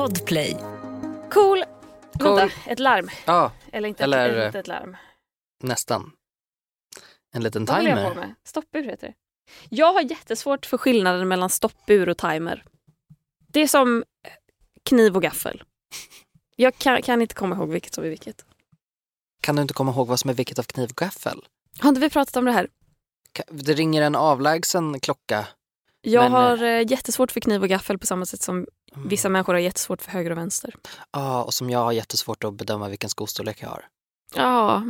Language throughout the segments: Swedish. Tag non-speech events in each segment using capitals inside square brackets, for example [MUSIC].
Podplay. Cool. Cool. Vänta, ett larm. Ja, Eller inte, Eller- ett, inte ett larm. nästan. En liten Vad håller jag på timer. med? Stoppur heter det. Jag har jättesvårt för skillnaden mellan stoppur och timer. Det är som kniv och gaffel. Jag kan, kan inte komma ihåg vilket som är vilket. Kan du inte komma ihåg vad som är vilket av kniv och gaffel? Har inte vi pratat om det här? Det ringer en avlägsen klocka. Jag Men, har eh, jättesvårt för kniv och gaffel på samma sätt som Mm. vissa människor har jättesvårt för höger och vänster. Ja, och som jag har jättesvårt att bedöma vilken skostorlek jag har. Ja,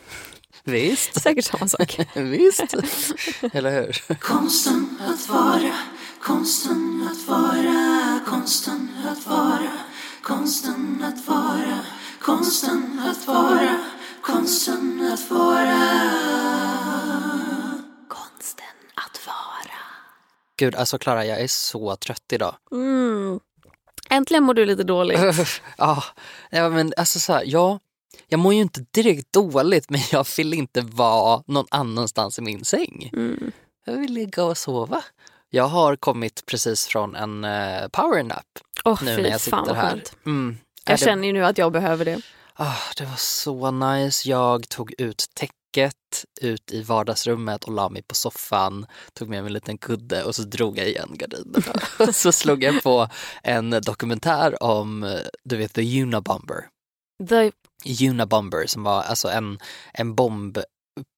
[LAUGHS] Visst, [LAUGHS] säkert samma sak. [LAUGHS] visst. Eller hur? Konsten att vara, konsten att vara, konsten att vara, konsten att vara, konsten att vara, konsten att vara. Konsten att vara. Gud, alltså Klara, jag är så trött idag. Mm. Äntligen mår du lite dåligt. [LAUGHS] ja, men alltså så här, ja, jag mår ju inte direkt dåligt men jag vill inte vara någon annanstans i min säng. Mm. Jag vill ligga och sova. Jag har kommit precis från en uh, powernap Åh nu när jag sitter här. Mm. Jag det, känner ju nu att jag behöver det. ah, det var så nice. Jag tog ut täcket ut i vardagsrummet och la mig på soffan, tog med mig en liten kudde och så drog jag igen gardinerna. [LAUGHS] Och [LAUGHS] så slog jag på en dokumentär om, du vet, The Unabomber. The, Unabomber som var alltså en, en bomb,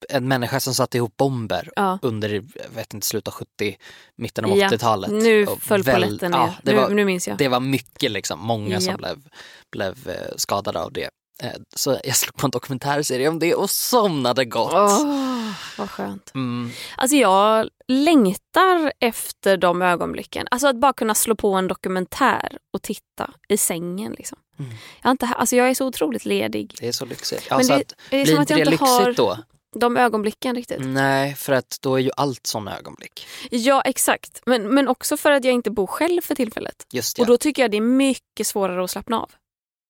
en människa som satte ihop bomber ja. under, vet inte, slutet av 70, mitten av Ja, 80-talet. Nu Och föll väl- paletten ja, det, nu, var, nu minns jag. det var mycket liksom, många som Japp. blev, blev eh, skadade av det. Eh, Så jag slog på en dokumentärserie om det och somnade gott. Åh, vad skönt. Mm. Alltså jag längtar efter de ögonblicken. Alltså att bara kunna slå på en dokumentär och titta i sängen. Liksom. Mm. Jag, inte, alltså jag är så otroligt ledig. Det är så lyxigt. Men Alltså det, att, det är blir som att inte jag det lyxigt har då? de ögonblicken riktigt. Nej, för att då är ju allt sådana ögonblick. Ja exakt, men, men också för att jag inte bor själv för tillfället. Just det. Och då tycker jag det är mycket svårare att slappna av.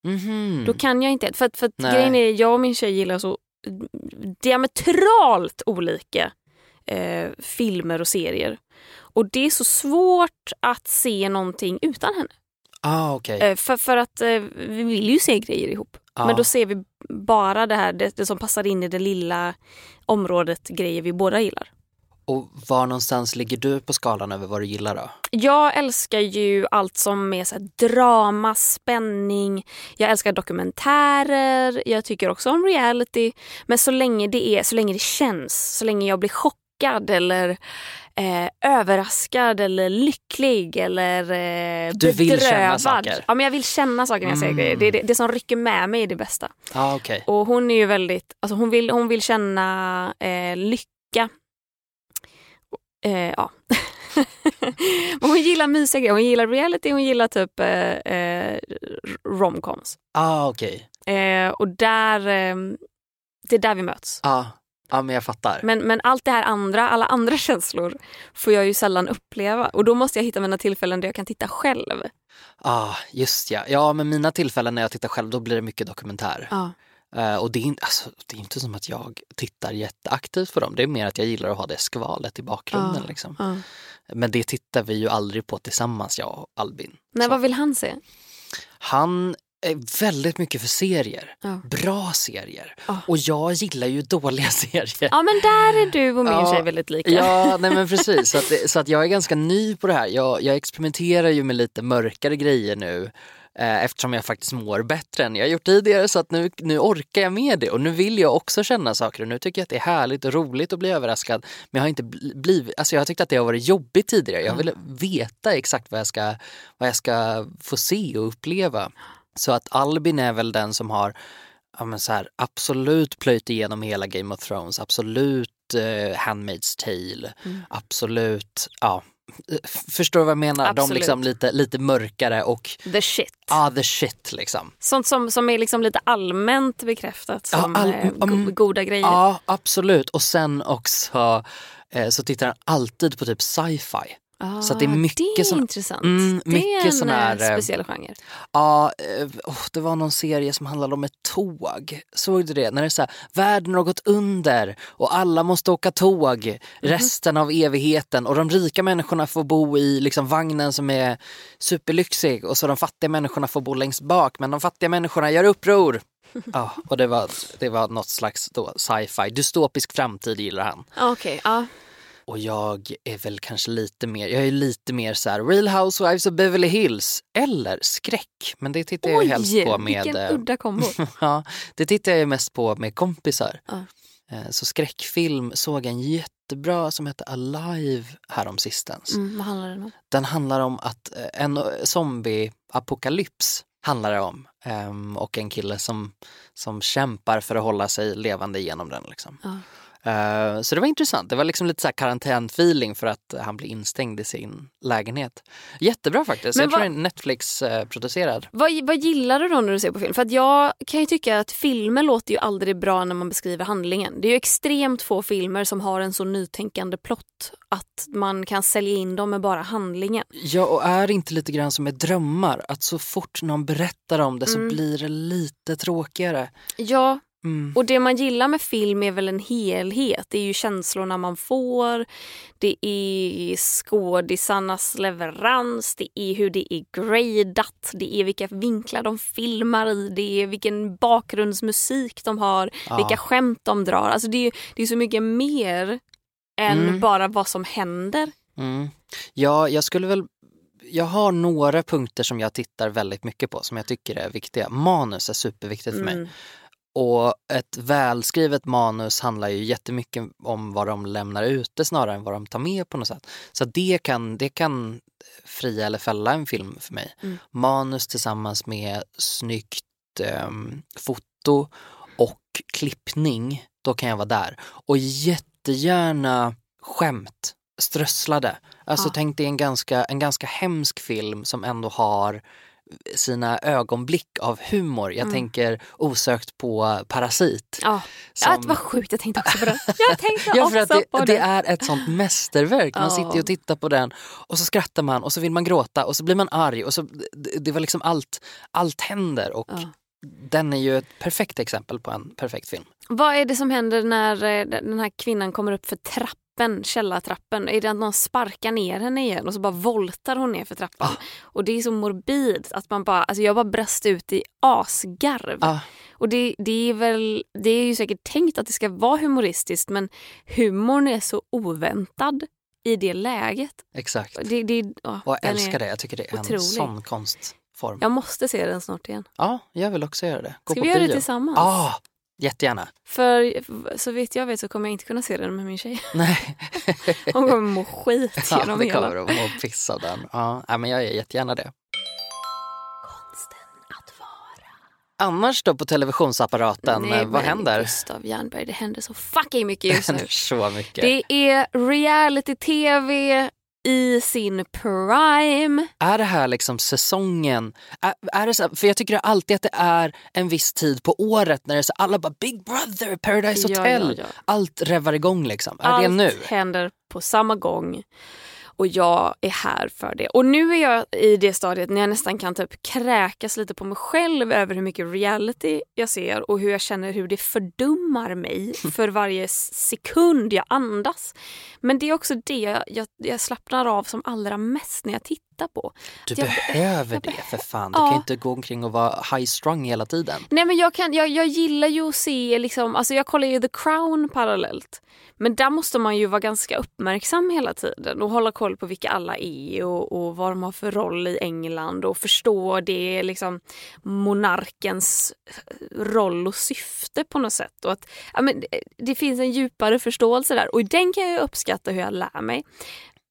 Mhm. Då kan jag inte. För, för Nej. grejen är, jag och min tjej gillar så diametralt olika eh, filmer och serier. Och det är så svårt att se någonting utan henne. Ah, okej. Eh, för, för att eh, vi vill ju se grejer ihop. Ja. Men då ser vi bara det här det, det som passar in i det lilla området grejer vi båda gillar. Och var någonstans ligger du på skalan över vad du gillar då? Jag älskar ju allt som är så drama, spänning. Jag älskar dokumentärer. Jag tycker också om reality. Men så länge det är, så länge det känns, så länge jag blir chockad eller eh, överraskad eller lycklig eller eh, Du vill känna bedrövad. saker? Ja, men jag vill känna saker när jag ser Mm. grejer. Det, det, det som rycker med mig är det bästa. Ah, okej. Och hon är ju väldigt, alltså hon vill, hon vill känna eh, lycka. Eh, ja. [LAUGHS] Hon gillar mysiga grejer, hon gillar reality, hon gillar typ eh, eh, romcoms. Ah, okej. Eh, och där, eh, det är där vi möts. Ja, ah, men jag fattar. Men, men allt det här andra, alla andra [LAUGHS] känslor får jag ju sällan uppleva. Och då måste jag hitta mina tillfällen där jag kan titta själv. ah, just ja. Ja, men mina tillfällen när jag tittar själv, då blir det mycket dokumentär. Ja. Eh, och det är, inte, alltså, det är inte som att jag tittar jätteaktivt på dem. Det är mer att jag gillar att ha det skvalet i bakgrunden. Ja. Liksom. Ja. Men det tittar vi ju aldrig på tillsammans, jag och Albin. Nej, Så vad vill han se? Han är väldigt mycket för serier. Ja. Bra serier. Och jag gillar ju dåliga [LAUGHS] serier. Ja men där är du och min Ja, tjej väldigt lika. Ja, nej men precis. Så, att, så att jag är ganska ny på det här. Jag, jag experimenterar ju med lite mörkare grejer nu eftersom jag faktiskt mår bättre än jag gjort tidigare. Så att nu, nu orkar jag med det och nu vill jag också känna saker och nu tycker jag att det är härligt och roligt att bli överraskad. Men jag har inte bl- blivit, alltså jag har tyckt att det har varit jobbigt tidigare. Jag vill veta exakt vad jag ska, vad jag ska få se och uppleva. Så att Albin är väl den som har ja, men så här, absolut plöjt igenom hela Game of Thrones, absolut eh, Handmaid's Tale, Mm. absolut, ja. Förstår du vad jag menar? De Absolut. liksom lite, lite mörkare och The shit. ah, the shit liksom. Sånt som, som är liksom lite allmänt bekräftat Ja, som all- eh, go- mm. goda grejer. Ja, absolut. Och sen också eh, så tittar han alltid på typ sci-fi. Ah, Så det är mycket det är intressant. Mm, det mycket är en sån här, eh, eh, speciell genre. Ja, eh, åh, det var någon serie som handlade om ett tåg. Såg du det? När det är så här, världen har gått under och alla måste åka tåg Mhm. resten av evigheten och de rika människorna får bo i liksom vagnen som är superlyxig och så de fattiga människorna får bo längst bak men de fattiga människorna gör uppror. [LAUGHS] Ja, och det var, det var något slags sci-fi, dystopisk framtid gillar han. Ah, Okej, ja. Och jag är väl kanske lite mer, jag är lite mer så här Real Housewives of Beverly Hills eller skräck. Men det tittar jag ju helst på med... vilken eh, udda kombo. [LAUGHS] ja, det tittar jag ju mest på med kompisar. Eh, Så skräckfilm såg jag en jättebra som hette Alive häromsistens. Mm, vad handlar den om? Den handlar om att eh, en zombie-apokalyps handlar det om. Ehm, och en kille som, som kämpar för att hålla sig levande genom den. Liksom. Ja. Eh, så det var intressant. Det var liksom lite så här karantänfeeling för att han blir instängd i sin lägenhet. Jättebra faktiskt. Men jag tror vad- den är Netflix-producerad. Vad, vad gillar du då när du ser på film? För att jag kan ju tycka att filmer låter ju aldrig bra när man beskriver handlingen. Det är ju extremt få filmer som har en så nytänkande plott att man kan sälja in dem med bara handlingen. Ja, och är det inte lite grann som med drömmar? Att så fort någon berättar om det så Mm. blir det lite tråkigare. Ja, Mm. och det man gillar med film är väl en helhet. Det är ju känslorna man får, det är skådisarnas leverans, det är hur det är gradat, det är vilka vinklar de filmar i, det är vilken bakgrundsmusik de har, Ja. vilka skämt de drar. Alltså det är, det är så mycket mer än Mm. bara vad som händer. Mm. Ja, jag skulle väl... Jag har några punkter som jag tittar väldigt mycket på som jag tycker är viktiga. Manus är superviktigt för mig. Mm. Och ett välskrivet manus handlar ju jättemycket om vad de lämnar ute snarare än vad de tar med på något sätt. Så det kan, det kan fria eller fälla en film för mig. Mm. Manus tillsammans med snyggt ehm, foto och klippning, då kan jag vara där. Och jättegärna skämt, strösslade. Alltså Ja. tänk dig en ganska, en ganska hemsk film som ändå har sina ögonblick av humor. Jag Mm. tänker osökt på Parasit. Ja. Som- Ja, vad sjukt, jag tänkte också på det. Jag tänkte [LAUGHS] Ja, också att på det, det. det är ett sånt mästerverk. Man sitter ju och tittar på den och så skrattar man och så vill man gråta och så blir man arg och så det, det var liksom allt, allt händer och Ja. den är ju ett perfekt exempel på en perfekt film. Vad är det som händer när eh, den här kvinnan kommer upp för trappen, källartrappen? Är det att någon sparkar ner henne igen och så bara voltar hon ner för trappan? Ah. Och det är så morbid att man bara, alltså jag bara brast ut i asgarv. Ah, Och det, det är väl, det är ju säkert tänkt att det ska vara humoristiskt men humorn är så oväntad i det läget. exakt. Det, det, ja, Och jag älskar det. Jag tycker det är en otrolig. sån konstform. Jag måste se den snart igen. Ja, jag vill också göra det. Gå Ska vi göra det bio. tillsammans? Ja, jättegärna. För så vitt jag vet så kommer jag inte kunna se den med min tjej. Nej. [LAUGHS] Hon kommer må skit [LAUGHS] ja, genom det hela. kommer att må piss av den. Ja, men jag gör jättegärna det. Konsten att vara. Annars då på televisionsapparaten, Nej, vad men händer? Gustav Jernberg, det händer så fucking mycket Det just nu. händer [LAUGHS] så mycket. Det är reality-tv i sin prime. Är det här liksom säsongen? Är, är det så, för jag tycker alltid att det är en viss tid på året när det är så alla bara Big Brother, Paradise Ja, Hotel. ja, ja. Allt revar igång liksom. Är Allt det nu? händer på samma gång. Och jag är här för det. Och nu är jag i det stadiet när jag nästan kan typ kräkas lite på mig själv över hur mycket reality jag ser och hur jag känner hur det fördummar mig [LAUGHS] för varje sekund jag andas. Men det är också det jag, jag, jag slappnar av som allra mest när jag tittar på. Du Jag- behöver jag det för fan. Du Ja. kan inte gå omkring och vara high strung hela tiden. Nej men jag, kan, jag, jag gillar ju att se, liksom, alltså jag kollar ju The Crown parallellt. Men där måste man ju vara ganska uppmärksam hela tiden och hålla koll på vilka alla är och, och vad de har för roll i England och förstå det liksom monarkens roll och syfte på något sätt. Och att, ja, men, det, det finns en djupare förståelse där och den kan jag uppskatta hur jag lär mig.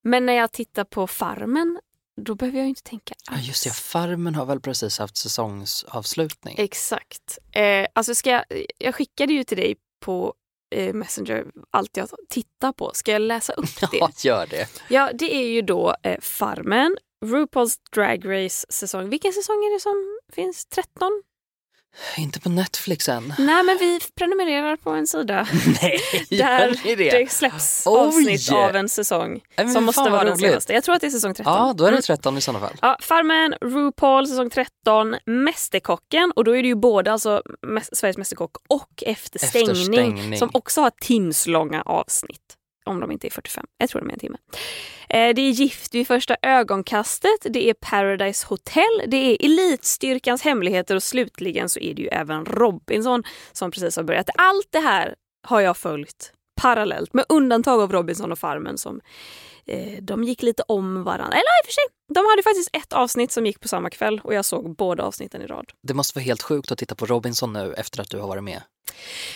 Men när jag tittar på Farmen då behöver jag inte tänka Ja, alls. just det, Farmen har väl precis haft säsongsavslutning. Exakt. Eh, alltså ska jag, jag skickade ju till dig på eh, Messenger allt jag tittar på. Ska jag läsa upp [LAUGHS] det? Ja, gör det. Ja, det är ju då eh, Farmen, RuPaul's Drag Race säsong. Vilken säsong är det som finns? 13? Inte på Netflix än. Nej men vi prenumererar på en sida [LAUGHS] Nej, där det? det släpps Oj! avsnitt av en säsong. Nej, som måste vara den senaste. Jag tror att det är säsong 13. Ja, då är Mm. det 13 i sådana fall. Ja, Farmen, RuPaul säsong 13, Mästerkocken och då är det ju både alltså Sveriges Mästerkock och Efter Efter stängning, stängning. som också har timslånga avsnitt. Om de inte är 45. Jag tror de är en timme. Eh, det är Gift vid första ögonkastet, det är Paradise Hotel, det är Elitstyrkans hemligheter och slutligen så är det ju även Robinson som precis har börjat. Allt det här har jag följt parallellt med undantag av Robinson och Farmen som eh, de gick lite om varandra. Eller i och för sig, de hade faktiskt ett avsnitt som gick på samma kväll och jag såg båda avsnitten i rad. Det måste vara helt sjukt att titta på Robinson nu efter att du har varit med.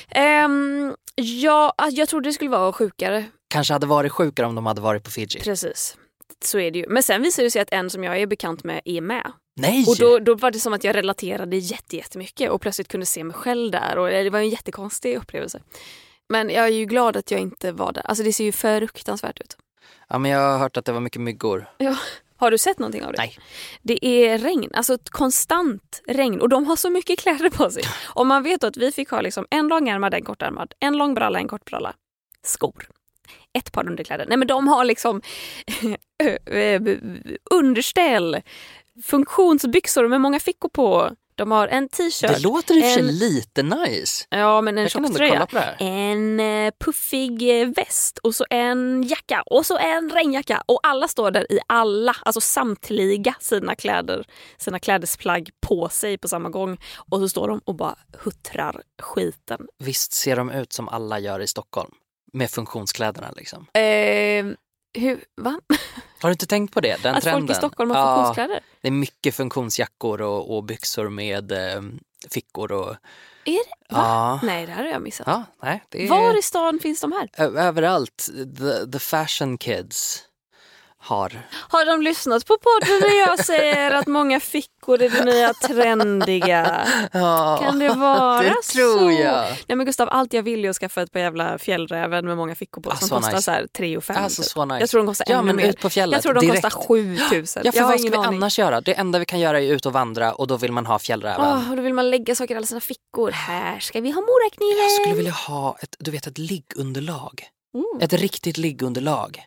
Ehm, ja, jag trodde det skulle vara sjukare. Kanske hade varit sjukare om de hade varit på Fiji. Precis. Så är det ju. Men sen visade det sig att en som jag är bekant med är med. Nej! Och då, då var det som att jag relaterade jätte- jättemycket och plötsligt kunde se mig själv där. Och det var en jättekonstig upplevelse. Men jag är ju glad att jag inte var där. Alltså det ser ju fruktansvärt ut. Ja, men jag har hört att det var mycket myggor. Ja. Har du sett någonting av det? Nej. Det är regn, alltså ett konstant regn och de har så mycket kläder på sig. [LAUGHS] Och man vet att vi fick ha liksom en långärmad, en kortärmad, en lång bralla, en kort bralla, skor. Ett par underkläder. Nej men de har liksom [LAUGHS] eh, underställ, funktionsbyxor med många fickor på. De har en t-shirt. Det låter i och för sig lite nice. Ja men en tjocktröja. En eh, puffig eh, väst och så en jacka och så en regnjacka. Och alla står där i alla, alltså samtliga sina kläder, sina klädesplagg på sig på samma gång. Och så står de och bara huttrar skiten. Visst ser de ut som alla gör i Stockholm? Med funktionskläderna liksom. Eh, hur, va? Har du inte tänkt på det? Den Att trenden? folk i Stockholm har Ja, funktionskläder? Det är mycket funktionsjackor och, och byxor med eh, fickor och... Är det? Va? Ja. Nej det här har jag missat. Ja, nej, är Var i stan finns de här? överallt. The, the fashion kids har... Har de lyssnat på podden när jag säger att många fickor är det nya trendiga? Ja, Kan det vara det så? Nej men Gustav, allt jag vill är att skaffa ett par jävla fjällräven med många fickor på Ah, som så kostar nice. så här 3 och 5 Alltså så nice. Jag tror de kostar ja, ännu men mer. ut på fjället Jag tror de direkt. kostar 7000. Ja, för jag har vad ska vi aning. annars göra? Det enda vi kan göra är ut och vandra och då vill man ha fjällräven. Åh, och då vill man lägga saker i alla sina fickor. Här ska vi ha morakniven. Jag skulle vilja ha ett, du vet, ett liggunderlag. Mm. Ett riktigt liggunderlag.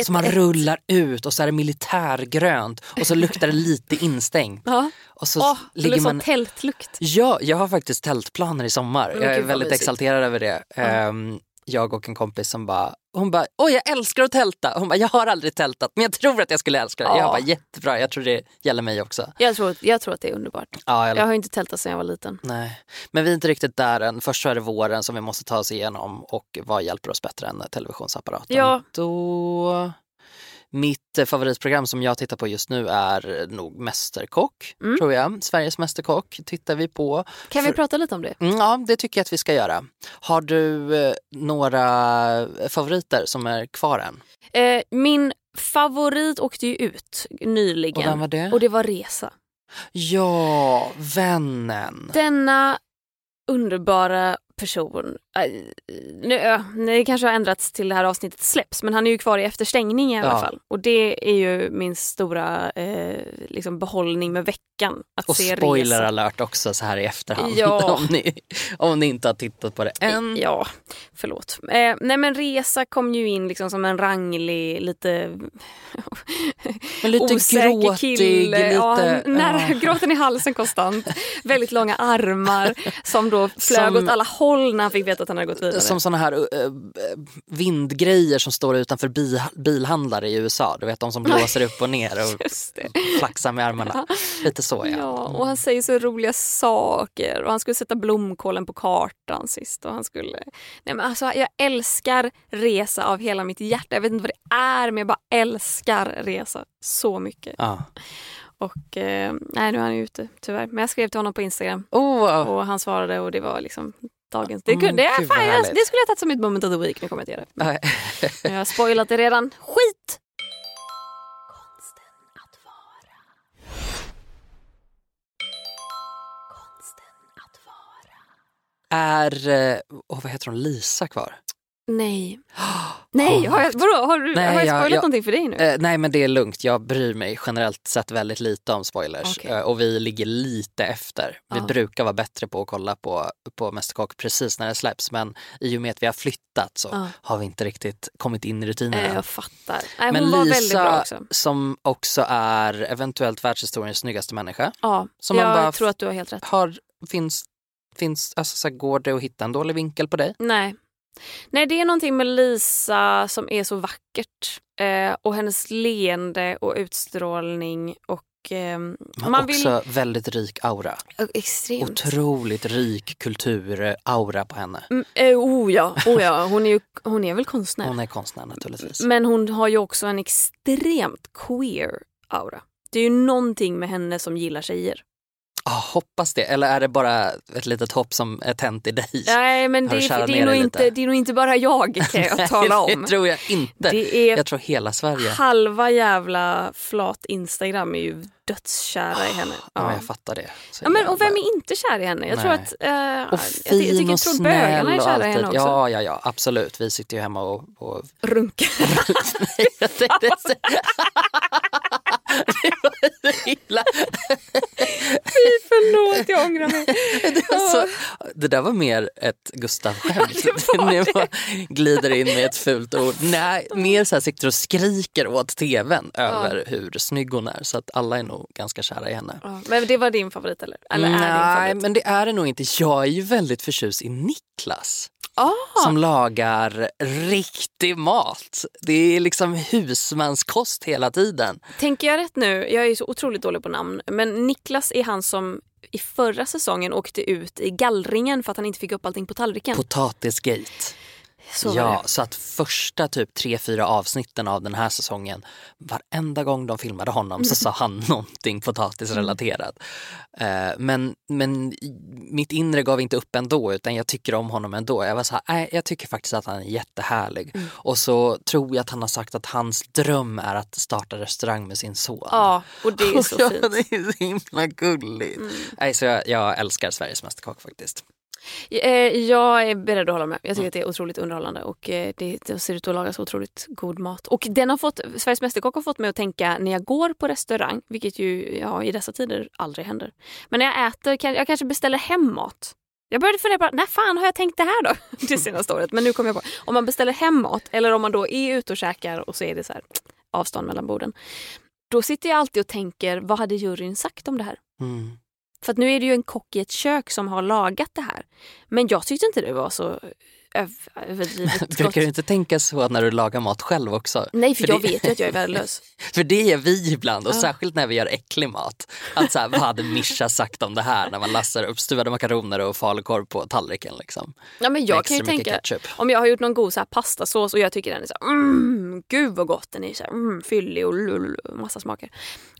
Ett- Som man ett- rullar ut och så är det militärgrönt och så luktar det lite instängt. Ja. Och så det ligger man... som tältlukt. Ja, jag har faktiskt tältplaner i sommar. Jag är väldigt exalterad över det. Ehm, jag och en kompis som bara, hon bara, åh jag älskar att tälta. Hon bara, jag har aldrig tältat men jag tror att jag skulle älska det. Ja. Jag bara, jättebra, jag tror det gäller mig också. Jag tror, jag tror att det är underbart. Ja, jag... Jag har inte tältat sedan jag var liten. Nej, men vi är inte riktigt där än. Först så är det våren som vi måste ta oss igenom och vad hjälper oss bättre än televisionsapparaten? Ja. Då... Mitt eh, favoritprogram som jag tittar på just nu är nog Mästerkock, Mm. tror jag. Sveriges Mästerkock tittar vi på. Kan vi För- prata lite om det? Mm, Ja, det tycker jag att vi ska göra. Har du eh, några favoriter som är kvar än? Eh, min favorit åkte ju ut nyligen. Och vem var det? Och det var Resa. Ja, vännen. Denna underbara person. Äh, Nu, det kanske har ändrats till det här avsnittet släpps men han är ju kvar i efterstängning i alla Ja. fall. Och det är ju min stora eh, liksom behållning med veckan. Att Och se spoiler Resa. alert också så här i efterhand. Ja. [LAUGHS] om, ni, om ni inte har tittat på det än. Ja, förlåt. Eh, nej men Resa kom ju in liksom som en ranglig, lite [LAUGHS] Men lite osäker gråtig, kille. lite... ja, när, ja. Gråten i halsen konstant. Väldigt långa armar som då flög Som- åt alla håll när han fick veta att han hade gått vidare. Som såna här uh, vindgrejer som står utanför bi, bilhandlare i USA. Du vet de som [LAUGHS] blåser upp och ner och flaxar med armarna. Lite så ja. Ja, och han säger så roliga saker och han skulle sätta blomkålen på kartan sist. Och han skulle... Nej, men alltså, jag älskar Resa av hela mitt hjärta. Jag vet inte vad det är men jag bara älskar Resa så mycket. ja. Och eh, nej, nu är han ute tyvärr. Men jag skrev till honom på Instagram Oh, och han svarade och det var liksom dagens... Det, Mm, kunde, vad fan, jag, det skulle jag tagit som mitt moment of the week. Nu kommer jag inte göra det. Jag har spoilat det redan. Skit! Konsten att vara. Konsten att vara. Är, oh, vad heter hon, Lisa kvar? Nej. [GASPS] Nej, har jag, vadå, har, du, Nej, har jag spoilat jag- någonting för dig nu? Eh, nej men det är lugnt, jag bryr mig generellt sett väldigt lite om spoilers Okej. Eh, och vi ligger lite efter. Vi Ja. brukar vara bättre på att kolla på, på Mästerkock precis när det släpps men i och med att vi har flyttat så Ja. har vi inte riktigt kommit in i rutinerna. Eh, jag fattar. Nej, men var Lisa också. som också är eventuellt världshistoriens snyggaste människa Ja, som man jag bara tror att du har helt rätt. har, finns, finns alltså så här, går det att hitta en dålig vinkel på dig? Nej. Nej, det är någonting med Lisa som är så vackert. Eh, och hennes leende och utstrålning och Men man vill... också väldigt rik aura. Extremt. Otroligt rik kultur-aura på henne. Mm, eh, oh ja, oh ja. Hon, är ju, hon är väl konstnär. Hon är konstnär naturligtvis. Men hon har ju också en extremt queer aura. Det är ju någonting med henne som gillar tjejer. Ah, hoppas det, eller är det bara ett litet hopp som är tänt i dig? Nej men det, det, ner är nog inte, det är nog inte bara jag kan jag [LAUGHS] tala om. det tror jag inte. Det är Jag tror hela Sverige. halva jävla flat Instagram är ju dödskkära i henne. Ja, Ja. jag fattar det. Så Ja, men, och vem är inte kär i henne? Jag tror Nej. att... eh, Och jag, ty- jag fin tycker och tror och kära i henne också. Ja, ja, ja, absolut. Vi sitter ju hemma och... och... Runka. [LAUGHS] [LAUGHS] Nej, var illa. Förlåt, jag ångrar mig. Det, var så, det där var mer ett Gustav-skämt. [LAUGHS] Nu bara glider in med ett fult ord. Nej, mer så här sitter och skriker åt tvn över hur snygg hon är. Så att alla är nog ganska kära i henne. Ja, men det var din favorit eller? Eller är din Nej, favorit? men det är det nog inte. Jag är ju väldigt förtjust i Niklas. Ah, Som lagar riktig mat. Det är liksom husmanskost hela tiden. tänker jag rätt nu? Jag är så otroligt dålig på namn. Men Niklas är han som i förra säsongen åkte ut i gallringen för att han inte fick upp allting på tallriken. Potatisgate. Så ja, så att första typ tre, fyra avsnitten av den här säsongen, varenda gång de filmade honom så sa han [LAUGHS] någonting potatisrelaterat. Eh, men, men mitt inre gav inte upp ändå utan jag tycker om honom ändå. Jag var så här, nej, jag tycker faktiskt att han är jättehärlig. Mm. Och så tror jag att han har sagt att hans dröm är att starta restaurang med sin son. Ja, och det är [LAUGHS] så Ja, fint. Mm. det är så himla gulligt. Nej, så jag, jag älskar Sveriges Mästerkock faktiskt. Eh, jag är beredd att hålla med. Jag tycker att det är otroligt underhållande och eh, det, det ser ut att laga så otroligt god mat. Och den har fått, Sveriges Mästerkock har fått mig att tänka när jag går på restaurang, vilket ju ja, i dessa tider aldrig händer. Men när jag äter, jag kanske beställer hem mat. Jag började fundera på, när fan har jag tänkt det här då? [LAUGHS] Det senaste året. Men nu kom jag på, om man beställer hem mat eller om man då är ute och käkar och så är det så här avstånd mellan borden. Då sitter jag alltid och tänker, vad hade juryn sagt om det här? Mm. För att nu är det ju en kock i ett kök som har lagat det här. Men jag tyckte inte det var så överdrivet gott. Brukar du inte tänka så när du lagar mat själv också? Nej, för, För jag det- vet ju att jag är värdelös. [LAUGHS] För det är vi ibland och Ja. särskilt när vi gör äcklig mat. Att så här, vad hade Mischa sagt om det här när man lassar upp stuvade makaroner och falukorv på tallriken liksom. Ja, men jag kan ju tänka, ketchup. om jag har gjort någon god så här pastasås och jag tycker den är så här, mm, gud vad gott den är, så här, mm, fyllig och lull, massa smaker.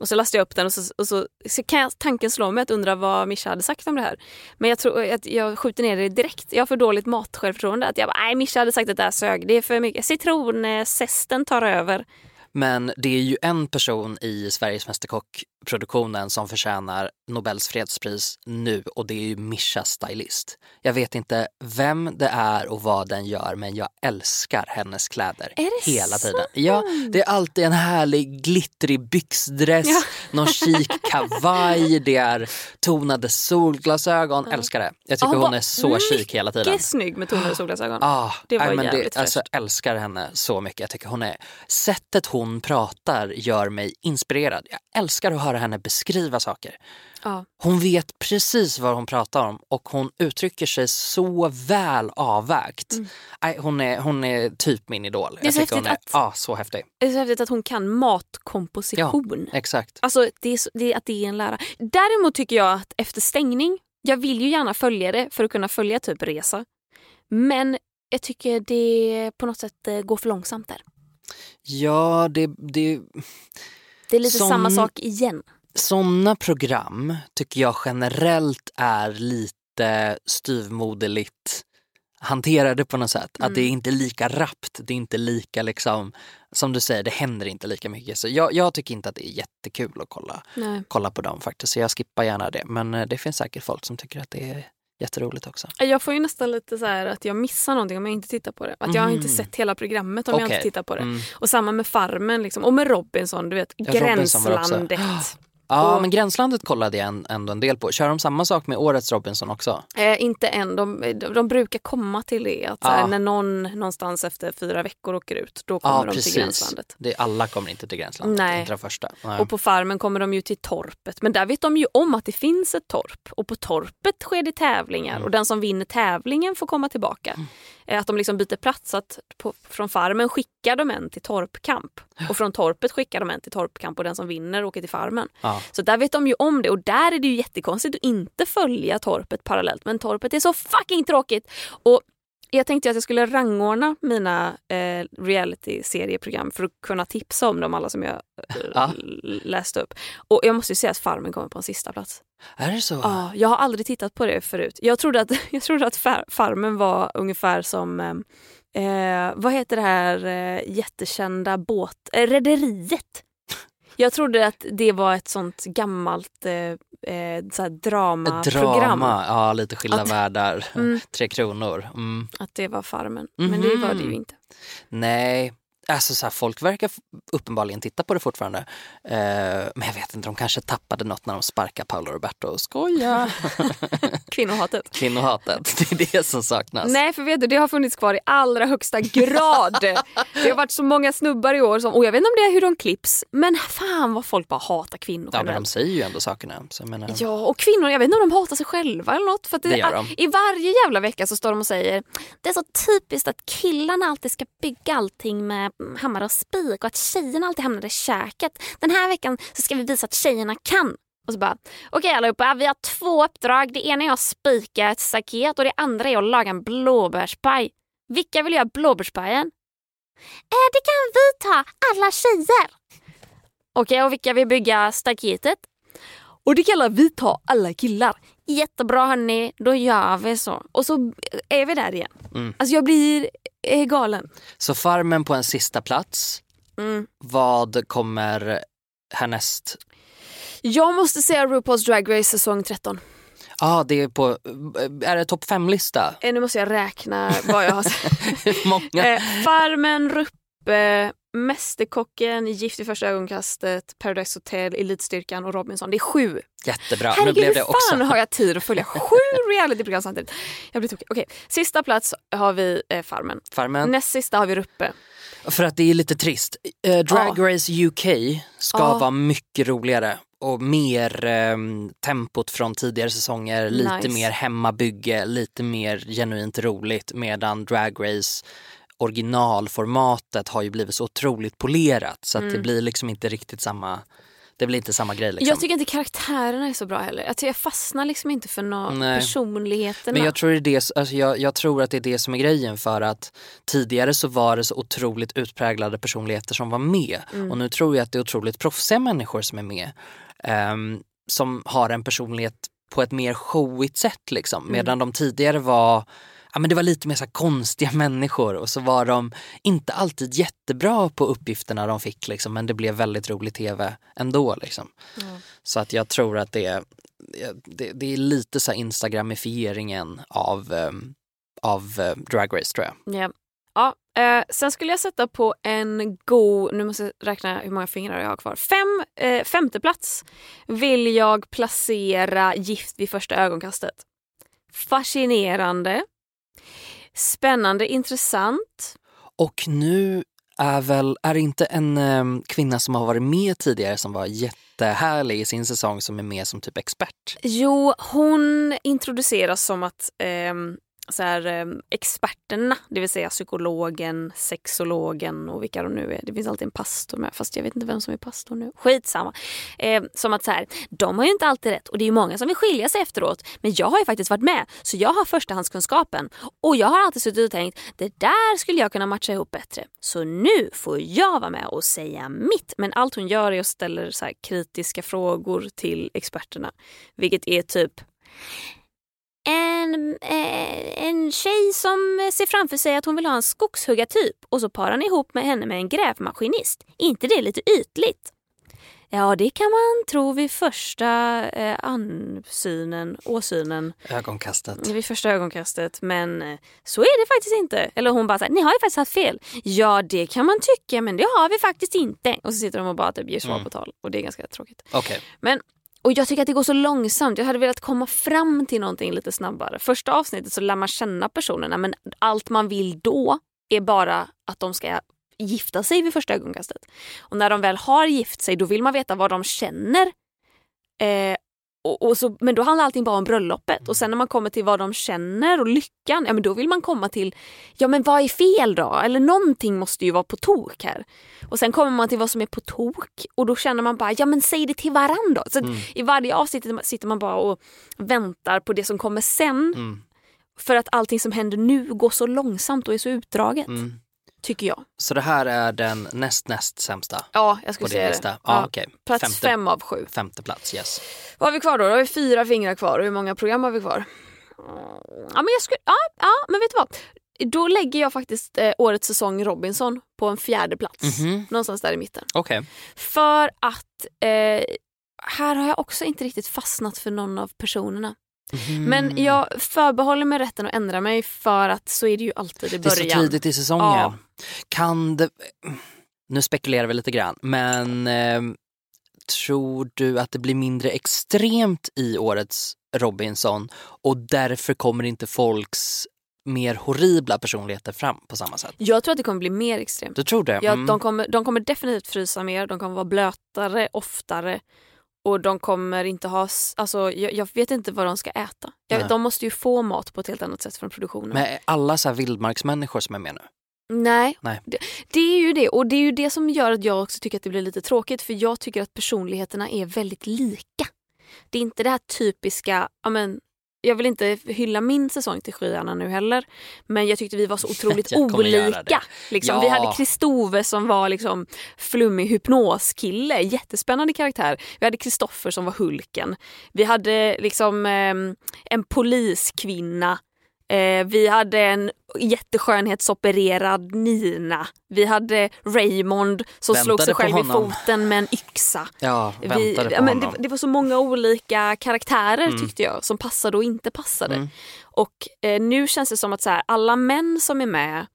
Och så lastar jag upp den och så, och så, så kan jag, tanken slå mig att undra vad Mischa hade sagt om det här. Men jag tror att jag skjuter ner det direkt. Jag har för dåligt kände Att jag bara, nej Mischa hade sagt att det där sög, det är för mycket. Citronzesten tar över. Men det är ju en person i Sveriges Mästerkock Mästerkock-produktionen som förtjänar Nobels fredspris nu och det är ju Mishas stylist. Jag vet inte vem det är och vad den gör men jag älskar hennes kläder Är det hela tiden. sant? Ja, det är alltid en härlig glittrig byxdress, Ja. någon chic [LAUGHS] kavaj, det är tonade solglasögon. Älskar det. Jag tycker Ja, hon är så chic hela tiden. Mycket snygg med tonade solglasögon. Ah, Det var men jävligt alltså, fräscht. älskar henne så mycket. Jag tycker hon är, sättet hon pratar gör mig inspirerad. Jag älskar att höra henne beskriva saker. Ja. Hon vet precis vad hon pratar om och hon uttrycker sig så väl avvägt. Nej, hon, är, hon är typ min idol. Mm. är så hon är häftigt ah, så häftig. Det är så häftigt att hon kan matkomposition. Exakt. Alltså det är, det är att det är en lära. Däremot tycker jag att efter stängning, jag vill ju gärna följa det för att kunna följa typ resa. Men jag tycker det på något sätt eh, går för långsamt där. Ja, det, det, Det är lite Som- samma sak igen. sådana program tycker jag generellt är lite styvmoderligt hanterade på något sätt. Att det är inte lika rappt, det är inte lika liksom, som du säger, det händer inte lika mycket. Så jag, jag tycker inte att det är jättekul att kolla, Nej. kolla på dem faktiskt, så jag skippar gärna det. Men eh, det finns säkert folk som tycker att det är jätteroligt också. Jag får ju nästan lite så här att jag missar någonting om jag inte tittar på det. Att jag har inte Mhm. sett hela programmet om jag Okej. inte tittar på det. Mm. Och samma med Farmen liksom. och med Robinson, du vet Ja, Robinson [GASPS] [GASPS] Ja, Och- men Gränslandet kollade jag ändå en del på. Kör de samma sak med årets Robinson också? Eh, inte än, de, de, de brukar komma till det. Att så här, Ja. när någon någonstans efter fyra veckor åker ut, då kommer Ja, de till precis. Gränslandet. Det, alla kommer inte till Gränslandet, Nej. inte första. Nej. Och på farmen kommer de ju till torpet. Men där vet de ju om att det finns ett torp. Och på torpet sker det tävlingar. Mm. Och den som vinner tävlingen får komma tillbaka. Eh, Att de liksom byter plats. Att på, från farmen skickar de en till torpkamp. Och från torpet skickar de en till torpkamp. Och den som vinner åker till farmen. Ja. Så där vet de ju om det. Och där är det ju jättekonstigt att inte följa torpet parallellt. Men torpet är så fucking tråkigt. Och jag tänkte att jag skulle rangordna mina eh, reality-serieprogram för att kunna tipsa om dem alla som jag Ja. l- läste upp. Och jag måste ju säga att Farmen kommer på en sista plats. Är det så? Ja, jag har aldrig tittat på det förut. Jag trodde att, [LAUGHS] jag trodde att far, Farmen var ungefär som eh, eh, vad heter det här eh, jättekända båt... Eh, Rederiet. Jag trodde att det var ett sånt gammalt eh, eh, så här Ett dramaprogram. drama, ja lite skilda Att- världar. Mm. Tre kronor. Mm. Att det var Farmen. Men det var det ju inte. Nej, alltså så här, folk verkar uppenbarligen titta på det fortfarande. Eh, men jag vet inte, de kanske tappade något när de sparkade Paolo Roberto. Skoja! [LAUGHS] Kvinnohatet. Kvinnohatet, [LAUGHS] det är det som saknas. Nej för vet du, det har funnits kvar i allra högsta grad. det har varit så många snubbar i år som, och jag vet inte om det är hur de klipps, men fan vad folk bara hatar kvinnor Ja, men de säger ju ändå sakerna. Menar, Ja, och kvinnor, jag vet inte om de hatar sig själva eller något. För att Det gör de. I varje jävla vecka så står de och säger det är så typiskt att killarna alltid ska bygga allting med hammare och spik och att tjejerna alltid hamnar i köket. Den här veckan så ska vi visa att tjejerna kan. Och så bara, okej allihopa, vi har två uppdrag. Det ena är att spika ett staket och det andra är att laga en blåbärspaj. Vilka vill göra blåbärspajen? Eh, det kan vi ta, alla tjejer. Okej, och vilka vill bygga staketet? Och det kallar vi ta alla killar. Jättebra hörni, då gör vi så. Och så är vi där igen. Mm. Alltså jag blir eh, galen. Så Farmen på en sista plats. Mm. Vad kommer härnäst? Jag måste säga RuPaul's Drag Race säsong 13. Ja, ah, det är på, är det topp fem-lista? Eh, nu måste jag räkna vad jag har [LAUGHS] sett. Många. eh, Farmen, Ruppe, Mästerkocken, Gift i första ögonkastet, Paradise Hotel, Elitstyrkan och Robinson. Det är sju. Jättebra. nu Herregud, blev hur det fan också. har jag tid att följa sju [LAUGHS] realityprogram samtidigt? Jag blir tokig. Okej, sista plats har vi eh, Farmen. Farmen. Näst sista har vi Ruppe. För att det är lite trist. Eh, Drag Race UK ska Ja. vara mycket roligare och mer ehm, tempot från tidigare säsonger, lite Nice. mer hemmabygge, lite mer genuint roligt medan Drag Race originalformatet har ju blivit så otroligt polerat så att det blir liksom inte riktigt samma det blir inte samma grej liksom. Jag tycker inte karaktärerna är så bra heller. Jag, tycker jag fastnar liksom inte för Nej. personligheterna. Men jag tror, det det, alltså jag, jag tror att det är det som är grejen för att tidigare så var det så otroligt utpräglade personligheter som var med Mm. och nu tror jag att det är otroligt proffsiga människor som är med. ehm, som har en personlighet på ett mer showigt sätt liksom. Mm. Medan de tidigare var Ja, men det var lite mer så konstiga [LAUGHS] människor och så var de inte alltid jättebra på uppgifterna de fick liksom, men det blev väldigt rolig tv ändå. Liksom. Så att jag tror att det är, det, det är lite så instagramifieringen av, ehm, av eh, Drag Race tror jag. Ja. Ja, eh, sen skulle jag sätta på en god, nu måste jag räkna hur många fingrar jag har kvar. Fem, eh, femte plats vill jag placera Gift vid första ögonkastet. Fascinerande, spännande, intressant. Och nu är väl, är det inte en ehm, kvinna som har varit med tidigare som var jättehärlig i sin säsong som är med som typ expert? Jo, hon introduceras som att ehm, så här, ehm, experterna, det vill säga psykologen, sexologen och vilka de nu är. Det finns alltid en pastor med, fast jag vet inte vem som är pastor nu. Skitsamma. Eh, som att så här, de har ju inte alltid rätt och det är ju många som vill skilja sig efteråt. Men jag har ju faktiskt varit med, så jag har förstahandskunskapen. Och jag har alltid suttit och tänkt, det där skulle jag kunna matcha ihop bättre. Så nu får jag vara med och säga mitt. Men allt hon gör är att ställa så kritiska frågor till experterna. Vilket är typ en, eh, en tjej som ser framför sig att hon vill ha en skogshuggartyp och så parar ni ihop med henne med en grävmaskinist. Inte det lite ytligt? Ja, det kan man tro vid första eh, ansynen, åsynen, Ögonkastet. vid första ögonkastet. Men eh, så är det faktiskt inte. Eller hon bara såhär, ni har ju faktiskt haft fel. Ja, det kan man tycka, men det har vi faktiskt inte. Och så sitter de och bara typ ger svar Mm. på tal. Och det är ganska tråkigt. Men, och jag tycker att det går så långsamt. Jag hade velat komma fram till någonting lite snabbare. Första avsnittet så lär man känna personerna men allt man vill då är bara att de ska gifta sig vid första ögonkastet. Och när de väl har gift sig då vill man veta vad de känner. Eh, och, och så, men då handlar allting bara om bröllopet. Och sen när man kommer till vad de känner och lyckan, ja men då vill man komma till, ja men vad är fel då? Eller någonting måste ju vara på tok här. Och sen kommer man till vad som är på tok och då känner man bara, ja men säg det till varandra. Så att I varje avsnitt sitter man bara och väntar på det som kommer sen. Mm. För att allting som händer nu går så långsamt och är så utdraget. Mm. Tycker jag. Så det här är den näst näst sämsta Ja, jag skulle säga lista? det. Ja, okej. Plats Femte, fem av sju. femte plats, yes. Vad har vi kvar då? Då har vi fyra fingrar kvar. Och hur många program har vi kvar? Ja, men jag skulle, ja, ja, men vet du vad? Då lägger jag faktiskt eh, årets säsong Robinson på en fjärde plats. Mhm. Någonstans där i mitten. Okej. För att eh, här har jag också inte riktigt fastnat för någon av personerna. Mhm. Men jag förbehåller mig rätten att ändra mig för att så är det ju alltid i Det är början. så tidigt i säsongen. Ja. Kan det... Nu spekulerar vi lite grann, men eh, tror du att det blir mindre extremt i årets Robinson och därför kommer inte folks mer horribla personligheter fram på samma sätt? Jag tror att det kommer bli mer extremt. Du tror det? Ja, Mm. de, kommer, de kommer definitivt frysa mer, de kommer vara blötare oftare och de kommer inte ha... Alltså, jag, jag vet inte vad de ska äta. Jag, de måste ju få mat på ett helt annat sätt från produktionen. Men är alla så här vildmarksmänniskor som är med nu? Nej, Nej. Det, det är ju det. Och det är ju det som gör att jag också tycker att det blir lite tråkigt. För jag tycker att personligheterna är väldigt lika. Det är inte det här typiska, ja men, jag vill inte hylla min säsong till skyarna nu heller. Men jag tyckte vi var så otroligt olika. Liksom. Ja. Vi hade Kristove som var liksom flummig hypnoskille, jättespännande karaktär. Vi hade Kristoffer som var Hulken. Vi hade liksom ehm, en poliskvinna Eh, vi hade en jätteskönhetsopererad Nina. Vi hade Raymond som slog Väntade sig på själv i foten med en yxa. Ja, Vi, ja, men det, det var så många olika karaktärer Mm. tyckte jag som passade och inte passade. Mm. Och eh, nu känns det som att så här, alla män som är med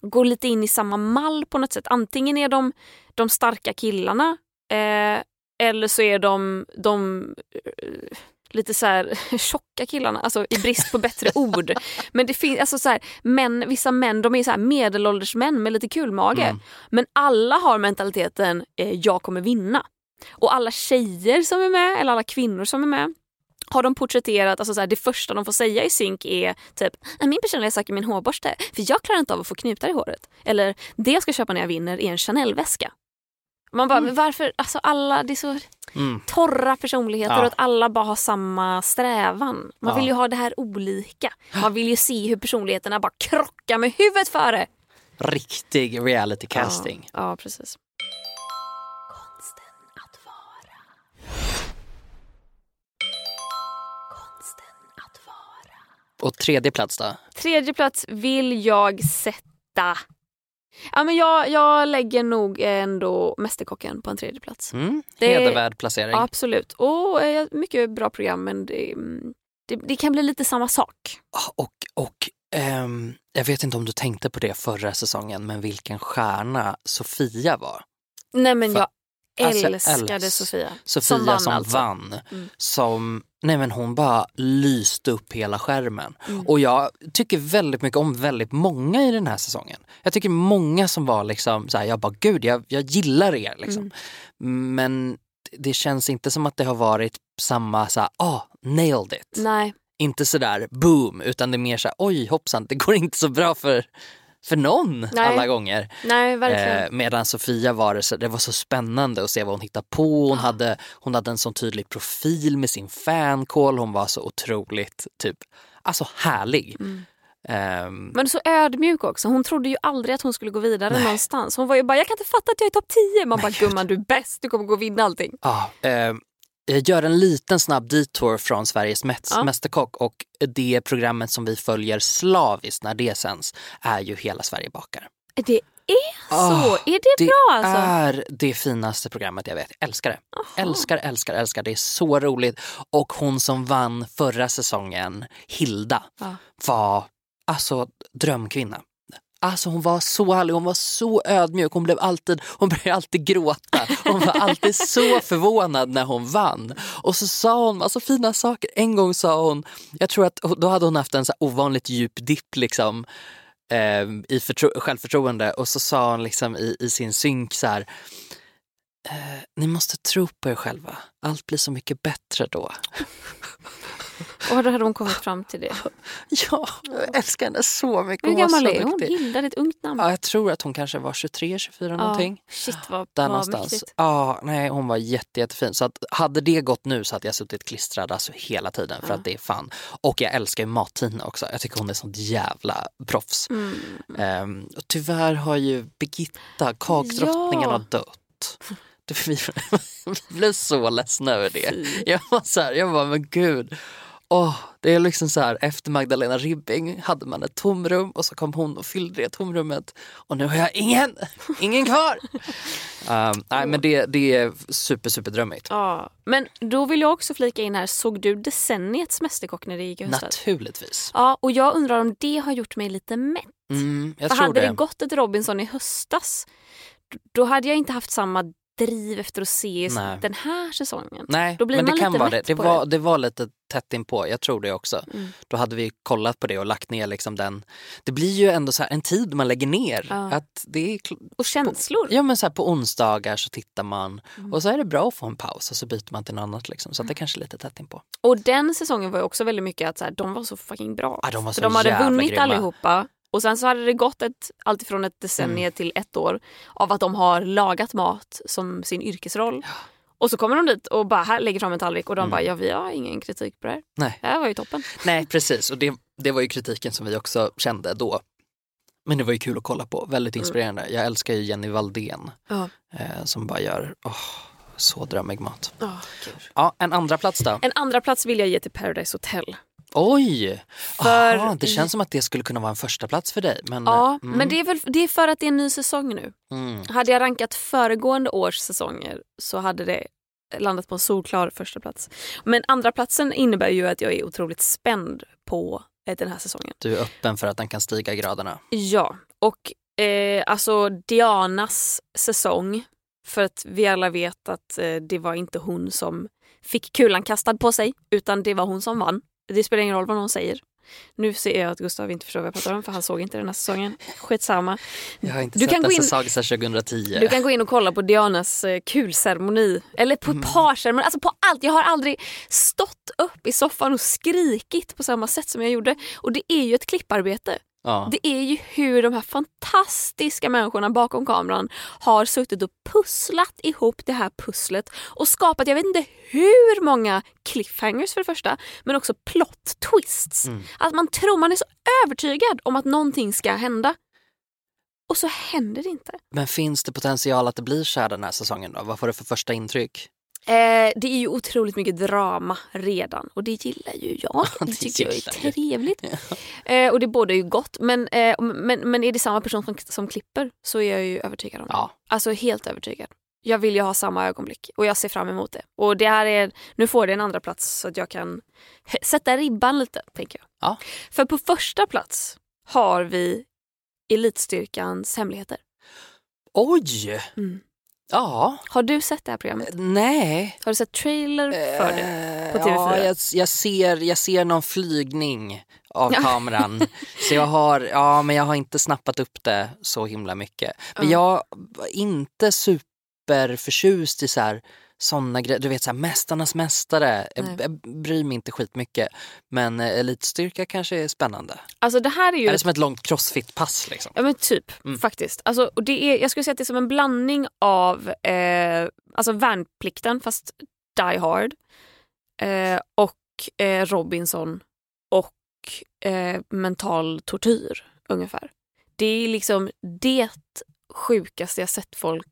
går lite in i samma mall på något sätt. Antingen är de de starka killarna eh, eller så är de de eh, lite så här [LAUGHS] tjocka killarna, alltså i brist på bättre ord. Men det finns alltså så här, män, vissa män de är så här medelålders män med lite kul mage. Mm. Men alla har mentaliteten eh, jag kommer vinna. Och alla tjejer som är med, eller alla kvinnor som är med har de porträtterat, alltså så här, det första de får säga i synk är typ min personliga sak är min hårborste för jag klarar inte av att få knutar i håret. Eller det jag ska köpa när jag vinner är en Chanel-väska. Man bara, men varför, alltså alla, det är så Mm. torra personligheter Ja. och att alla bara har samma strävan. Man Ja. vill ju ha det här olika. Man vill ju se hur personligheterna bara krockar med huvudet före. Riktig reality casting. Ja, ja precis. Konsten att vara. Konsten att vara. Och tredje plats då? Tredje plats vill jag sätta... Ja, men jag, jag lägger nog ändå Mästerkocken på en tredje plats. Mm. Hedervärd placering. Ja, absolut. Och eh, mycket bra program men det, mm, det, det kan bli lite samma sak. Och, och ehm, jag vet inte om du tänkte på det förra säsongen, men vilken stjärna Sofia var. Nej men För- jag Alltså, älskade älsk- Sofia. Sofia som vann. vann, alltså. Mm. Som, nej men hon bara lyste upp hela skärmen. Mm. Och jag tycker väldigt mycket om väldigt många i den här säsongen. Jag tycker många som var liksom så här, jag bara gud jag, jag gillar er liksom. Mm. Men det känns inte som att det har varit samma så här, ah, nailed it. Nej, Inte sådär boom, utan det är mer så här, oj hoppsan, det går inte så bra för, för någon Nej. alla gånger. nej. Eh, medan Sofia var det, så, det var så spännande att se vad hon hittade på. Hon, hade, hon hade en sån tydlig profil med sin fancall. Hon var så otroligt typ, alltså härlig. Mm. Ehm, Men så ödmjuk också. Hon trodde ju aldrig att hon skulle gå vidare Nej. någonstans. Hon var ju bara, jag kan inte fatta att jag är topp 10. Man bara, gumman du är bäst, du kommer gå och vinna allting. ja, ehm, jag gör en liten snabb detour från Sveriges Mäts- Ja. Mästerkock och det programmet som vi följer slaviskt när det sänds är ju Hela Sverige bakar. Det är så? Ah, är det, Det bra alltså? är det finaste programmet jag vet. Älskar det. Älskar, älskar, älskar. Det är så roligt. Och hon som vann förra säsongen, Hilda, Ja. var alltså drömkvinna. Alltså hon var så härlig, hon var så ödmjuk, hon, blev alltid, hon började alltid gråta. Hon var alltid så förvånad när hon vann. Och så sa hon massa fina saker. En gång sa hon, jag tror att då hade hon haft en så här ovanligt djup dipp liksom eh, i självförtroende och så sa hon liksom i, i sin synk så här eh, ni måste tro på er själva. Allt blir så mycket bättre då. Och då hade hon kommit fram till det. [LAUGHS] Ja, jag älskar henne så mycket. Hur gammal är hon? duktig. Hilda, det är ett ungt namn. Ja, jag tror att hon kanske var 23, 24 någonting. Ja, shit vad, Där vad någonstans. mäktigt. Ja, nej, hon var jätte, jättefin. Så att hade det gått nu så hade jag suttit klistrad alltså hela tiden för Ja. att det är fan. Och jag älskar ju Mat-Tina också. Jag tycker hon är sånt jävla proffs. Mm. Ehm, och tyvärr har ju Birgitta, kakdrottningen, Ja. dött. [LAUGHS] Vi, [LAUGHS] blev så ledsna över det. Jag var så här, jag bara, men gud. Åh, det är liksom så här, efter Magdalena Ribbing hade man ett tomrum och så kom hon och fyllde det tomrummet. Och nu har jag ingen, [LAUGHS] ingen kvar. Ehm, nej men det, det är super, super drömmigt. Ja. Men då vill jag också flika in här, såg du decenniets Mästerkock när det gick i höstas? Naturligtvis. Ja, och jag undrar om det har gjort mig lite mätt. Mm, jag För tror hade det. det gått ett Robinson i höstas, då hade jag inte haft samma driv efter att se just Nej. den här säsongen. Nej, Då blir men det man kan lite vara det. Det på var, det. det var lite tätt inpå, jag tror det också. Mm. Då hade vi kollat på det och lagt ner liksom den. Det blir ju ändå så en tid man lägger ner. Ja. Att det är, Och känslor. ja men så på onsdagar så tittar man Mm. och så är det bra att få en paus och så byter man till något annat. Liksom. Så att det kanske är lite tätt inpå. Och den säsongen var ju också väldigt mycket att så här, de var så fucking bra. Ja, de var För så de hade vunnit grymma. allihopa. Och sen så hade det gått ett, alltifrån ett decennium Mm. till ett år av att de har lagat mat som sin yrkesroll. Och så kommer de dit och bara här lägger fram en tallrik och de Mm. bara ja vi har ingen kritik på det här. Nej. Det här var ju toppen. Nej precis och det, det var ju kritiken som vi också kände då. Men det var ju kul att kolla på, väldigt Mm. inspirerande. Jag älskar ju Jenny Valdén Ja. eh, som bara gör åh, så drömmig mat. Oh, Ja, en andra plats då? en andra plats vill jag ge till Paradise Hotel. Oj! För- Aha, det känns som att det skulle kunna vara en första plats för dig. Men, Ja, mm, men det är, väl, det är för att det är en ny säsong nu. mm. Hade jag rankat föregående års säsonger så hade det landat på en solklar första plats. Men andra platsen innebär ju att jag är otroligt spänd på eh, den här säsongen. Du är öppen för att den kan stiga i graderna. Ja, och eh, alltså Dianas säsong. För att vi alla vet att eh, det var inte hon som fick kulan kastad på sig utan det var hon som vann. Det spelar ingen roll vad någon säger. Nu ser jag att Gustav inte förstår vad jag pratar om för han såg inte den här säsongen. Skitsamma. Jag har inte Du sett kan gå in- sedan 2010. Du kan gå in och kolla på Dianas eh, kulceremoni. Eller på Mm. parceremoni. Alltså på allt. Jag har aldrig stått upp i soffan och skrikit på samma sätt som jag gjorde. Och det är ju ett klipparbete. Ja. Det är ju hur de här fantastiska människorna bakom kameran har suttit och pusslat ihop det här pusslet och skapat, jag vet inte hur många cliffhangers för det första, men också plot twists. Mm. Att man tror, man är så övertygad om att någonting ska hända. Och så händer det inte. Men finns det potential att det blir så här den här säsongen då? Vad får du för första intryck? Eh, det är ju otroligt mycket drama redan och det gillar ju jag. det Det tycker jag är trevligt. Eh, och det båda ju gott. Men, eh, men, men är det samma person som, som klipper så är jag ju övertygad om det. Ja. Alltså helt övertygad. Jag vill ju ha samma ögonblick och jag ser fram emot det. Och det här är, nu får det en andra plats så att jag kan [LAUGHS] sätta ribban lite, tänker jag. Ja. För på första plats har vi Elitstyrkans hemligheter. Oj! Mm. Ja, Har du sett det här programmet? nej. Har du sett trailer för det? Eh, på TV4? Ja, jag, jag, ser, jag ser någon flygning av kameran. [LAUGHS] så jag har, ja men jag har inte snappat upp det så himla mycket. Men Ja. jag var inte superförtjust i så här sådana grejer, du vet så här, Mästarnas mästare, jag, Nej. jag bryr mig inte skitmycket. Men eh, elitstyrka kanske är spännande. Alltså det här är ju... Är det som ett långt crossfit-pass liksom? Ja men typ Mm. faktiskt. Alltså, och det är, jag skulle säga att det är som en blandning av eh, alltså värnplikten fast Die Hard eh, och eh, Robinson och eh, mental tortyr ungefär. Det är liksom det sjukaste jag sett folk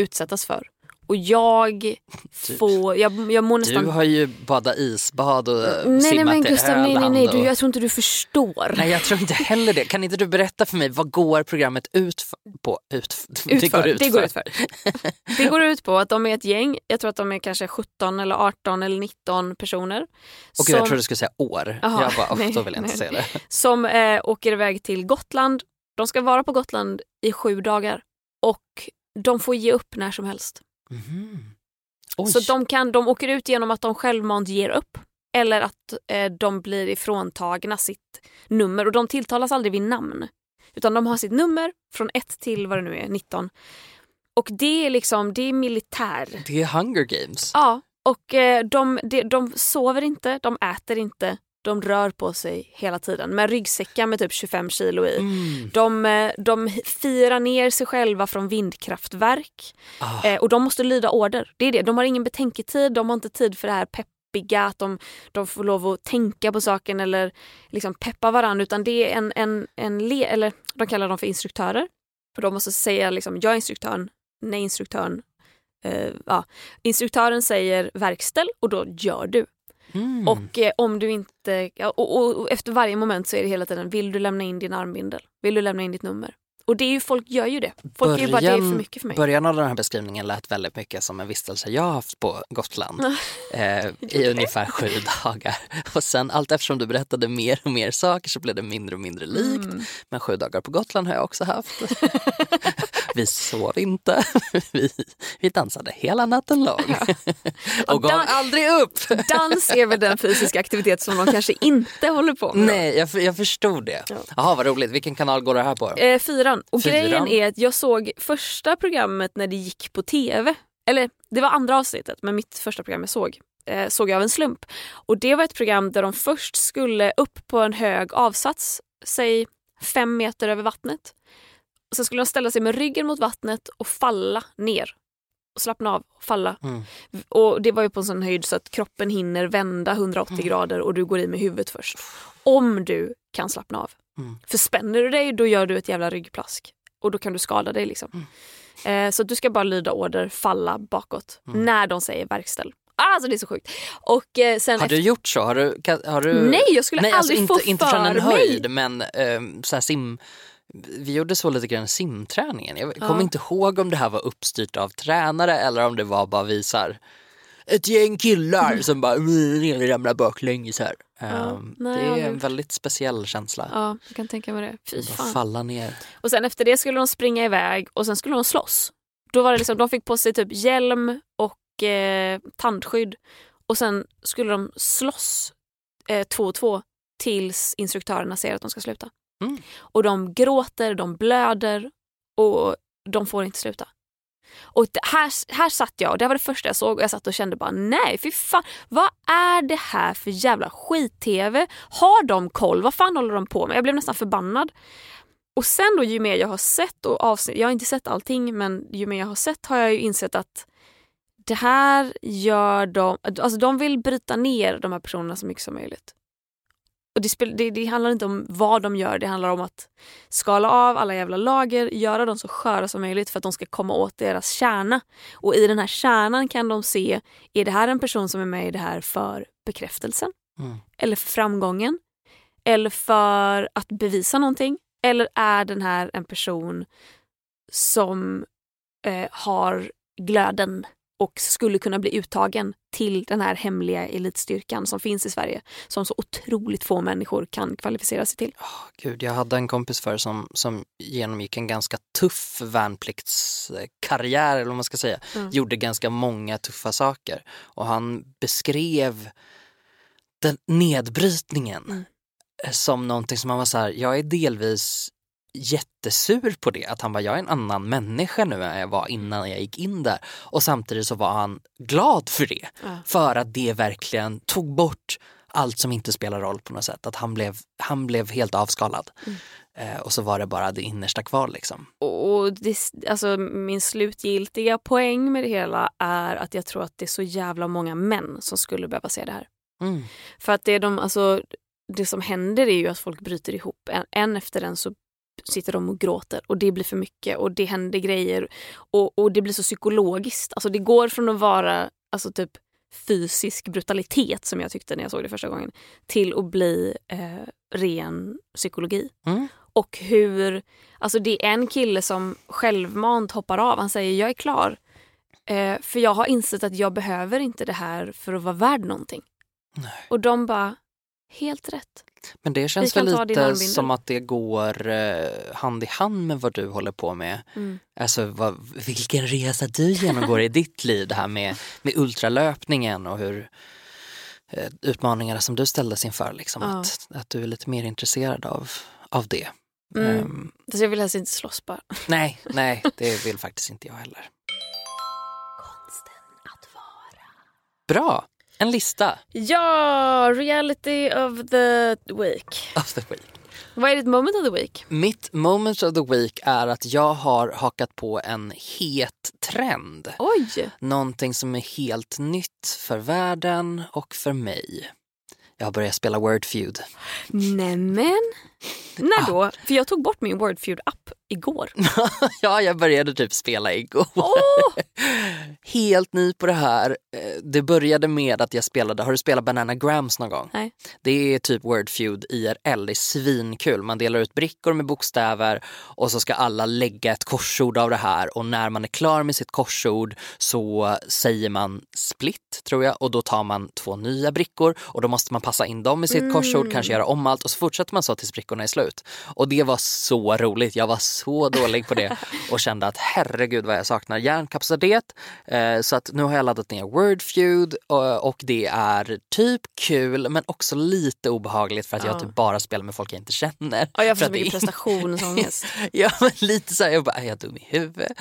utsättas för. Och jag [LAUGHS] får, jag, jag mår nästan... Du har ju badat isbad och nej, nej simmat men i Gustav, nej, nej, nej, Öland du, och- jag tror inte du förstår. Nej jag tror inte heller det. Kan inte du berätta för mig vad går programmet ut på? Ut, Utför. Det går ut Det går för. ut för. [LAUGHS] Det går ut på att de är ett gäng, jag tror att de är kanske 17 eller 18 eller 19 personer. Och gud, jag trodde du skulle säga år. Jaha, jag bara, nej, "Åh, då vill jag inte nej. säga det. [LAUGHS] som eh, åker iväg till Gotland. De ska vara på Gotland i sju dagar och de får ge upp när som helst. Oj. Så de, kan, de åker ut genom att de självmant ger upp eller att eh, de blir ifråntagna sitt nummer och de tilltalas aldrig vid namn. Utan de har sitt nummer från 1 till vad det nu är, 19. Och det är liksom, det är militär. Det är Hunger Games. Ja, och eh, de, de, de sover inte, de äter inte, de rör på sig hela tiden med ryggsäckar med typ 25 kilo i. Mm. De, eh, de firar ner sig själva från vindkraftverk Ah. eh, och de måste lyda order. Det är det. De har ingen betänketid, de har inte tid för det här peppiga, att de, de får lov att tänka på saken eller liksom peppa varandra utan det är en, en, en le, eller de kallar dem för instruktörer. För de måste säga liksom, jag är instruktören, nej instruktören. Eh, ja. Instruktören säger verkställ och då gör du. Mm. Och eh, om du inte, ja, och, och, och efter varje moment så är det hela tiden, vill du lämna in din armbindel? Vill du lämna in ditt nummer? Och det är ju, folk gör ju det. Folk är ju bara, det är för mycket för mig. Början av den här beskrivningen lät väldigt mycket som en vistelse jag har haft på Gotland [LAUGHS] eh, i ungefär sju [LAUGHS] dagar. Och sen allt eftersom du berättade mer och mer saker så blev det mindre och mindre likt. Mm. Men sju dagar på Gotland har jag också haft. [LAUGHS] vi sov inte, vi, vi dansade hela natten lång. och gav dan- aldrig upp. Dans är väl den fysiska aktivitet som de kanske inte håller på med. Nej, jag, jag förstod det. Ja. Jaha, vad roligt. Vilken kanal går det här på? Eh, fyran. Och Fyran. grejen är att jag såg första programmet när det gick på tv. Eller det var andra avsnittet, men mitt första program jag såg eh, såg jag av en slump. Och det var ett program där de först skulle upp på en hög avsats, säg fem meter över vattnet. Sen skulle de ställa sig med ryggen mot vattnet och falla ner. Och slappna av och falla. Mm. Och det var ju på en sån höjd så att kroppen hinner vända 180 grader och du går i med huvudet först. Om du kan slappna av. Mm. För spänner du dig då gör du ett jävla ryggplask. Och då kan du skada dig liksom. Eh, så du ska bara lyda order, falla bakåt. När de säger verkställ. Alltså det är så sjukt. Och eh, sen Har efter... du gjort så? Har du, har du... Nej, jag skulle Nej, alltså aldrig inte, få inte från en höjd mig. men um, så här sim... Vi gjorde så lite grann simträningen. Jag Ja. kommer inte ihåg om det här var uppstyrt av tränare eller om det var bara visar ett gäng killar [LAUGHS] som bara "Mm, ramlar baklänges här. Ehm, nej, det är aldrig. en väldigt speciell känsla. Ja, jag kan tänka mig det. Fy fan. falla ner. Och sen efter det skulle de springa iväg och sen skulle de slåss. Då var det liksom, de fick på sig typ hjälm och eh, tandskydd och sen skulle de slåss eh, två och två tills instruktörerna säger att de ska sluta. Mm. Och de gråter, de blöder och de får inte sluta. Och det, här, här satt jag och det var det första jag såg och jag satt och kände bara nej fy fan vad är det här för jävla skit-tv? Har de koll? Vad fan håller de på med? Jag blev nästan förbannad. Och sen då ju mer jag har sett och avsnitt, jag har inte sett allting men ju mer jag har sett har jag ju insett att det här gör de, alltså de vill bryta ner de här personerna så mycket som möjligt. Och det, spel, det, det handlar inte om vad de gör, det handlar om att skala av alla jävla lager, göra dem så sköra som möjligt för att de ska komma åt deras kärna. Och i den här kärnan kan de se, är det här en person som är med i det här för bekräftelsen? Mm. Eller för framgången? Eller för att bevisa någonting? Eller är den här en person som eh, har glöden och skulle kunna bli uttagen till den här hemliga elitstyrkan som finns i Sverige som så otroligt få människor kan kvalificera sig till. Gud, jag hade en kompis för som, som genomgick en ganska tuff värnpliktskarriär eller vad man ska säga. Mm. Gjorde ganska många tuffa saker och han beskrev den nedbrytningen Mm. som någonting som han var så här, jag är delvis jättesur på det, att han var jag är en annan människa nu än jag var innan jag gick in där. Och samtidigt så var han glad för det, Ja. för att det verkligen tog bort allt som inte spelar roll på något sätt. Att han blev, han blev helt avskalad. Mm. Eh, och så var det bara det innersta kvar liksom. Och det, alltså, min slutgiltiga poäng med det hela är att jag tror att det är så jävla många män som skulle behöva se det här. Mm. För att det, är de, alltså, det som händer är ju att folk bryter ihop. En, en efter en så sitter de och gråter och det blir för mycket och det händer grejer och, och det blir så psykologiskt. Alltså det går från att vara alltså typ fysisk brutalitet som jag tyckte när jag såg det första gången till att bli eh, ren psykologi. Mm. Och hur, alltså det är en kille som självmant hoppar av. Han säger jag är klar. Eh, för jag har insett att jag behöver inte det här för att vara värd någonting. Nej. Och de bara, helt rätt. Men det känns väl lite som att det går eh, hand i hand med vad du håller på med. Mm. Alltså vad, vilken resa du genomgår i ditt liv, det här med, med ultralöpningen och hur eh, utmaningarna som du ställdes inför. Liksom, Ja. att, att du är lite mer intresserad av, av det. Mm. Alltså jag vill helst inte slåss bara. nej, nej, [LAUGHS] det vill faktiskt inte jag heller. Bra, en lista Ja, reality of the week. of the week. Vad är ditt moment of the week? Mitt moment of the week är att jag har hakat på en het trend. Oj! Någonting som är helt nytt för världen och för mig. Jag har börjat spela Wordfeud. Nämen! När då? För jag tog bort min Wordfeud-app igår. [LAUGHS] ja, jag började typ spela igår. Åh! [LAUGHS] Helt ny på det här. Eh, Det började med att jag spelade, har du spelat Banana Grams någon gång? Nej. Det är typ Wordfeud IRL, det är svinkul. Man delar ut brickor med bokstäver och så ska alla lägga ett korsord av det här och när man är klar med sitt korsord så säger man split tror jag och då tar man två nya brickor och då måste man passa in dem i sitt korsord, kanske göra om allt och så fortsätter man så tills brickorna är slut. Och det var så roligt, jag var så dålig på det [LAUGHS] och kände att herregud vad jag saknar hjärnkapacitet. Eh, Så att nu har jag laddat ner Wordfeud och, och det är typ kul men också lite obehagligt för att jag Ja. typ bara spelar med folk jag inte känner. Ja, jag För får så mycket prestationsångest. [LAUGHS] [LAUGHS] Ja, men lite så här, jag bara, är jag dum i huvudet?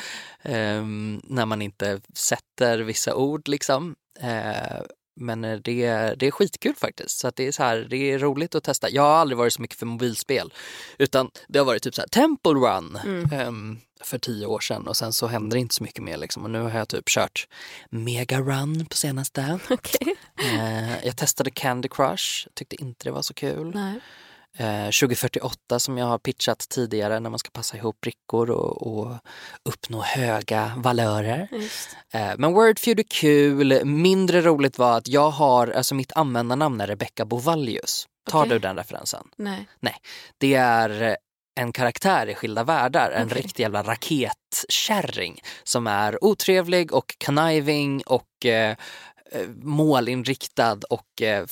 Ehm, när man inte sätter vissa ord liksom. Eh, men eh, det, det är skitkul faktiskt. Så att det är så här, det är roligt att testa. Jag har aldrig varit så mycket för mobilspel. Utan det har varit typ så här Temple Run ehm, för tio år sedan och sen så händer det inte så mycket mer liksom. Och nu har jag typ kört Mega Run på senaste. [LAUGHS] Okej. Eh, jag testade Candy Crush, tyckte inte det var så kul. Nej. Eh, 2048 som jag har pitchat tidigare när man ska passa ihop brickor och, och uppnå höga valörer. Eh, men Wordfeud är kul. Mindre roligt var att jag har, alltså mitt användarnamn är Rebecca Bovallius. Tar Okej. du den referensen? Nej. Det är en karaktär i Skilda världar, en Okej. riktig jävla raketkärring som är otrevlig och conniving och eh, eh, målinriktad och eh,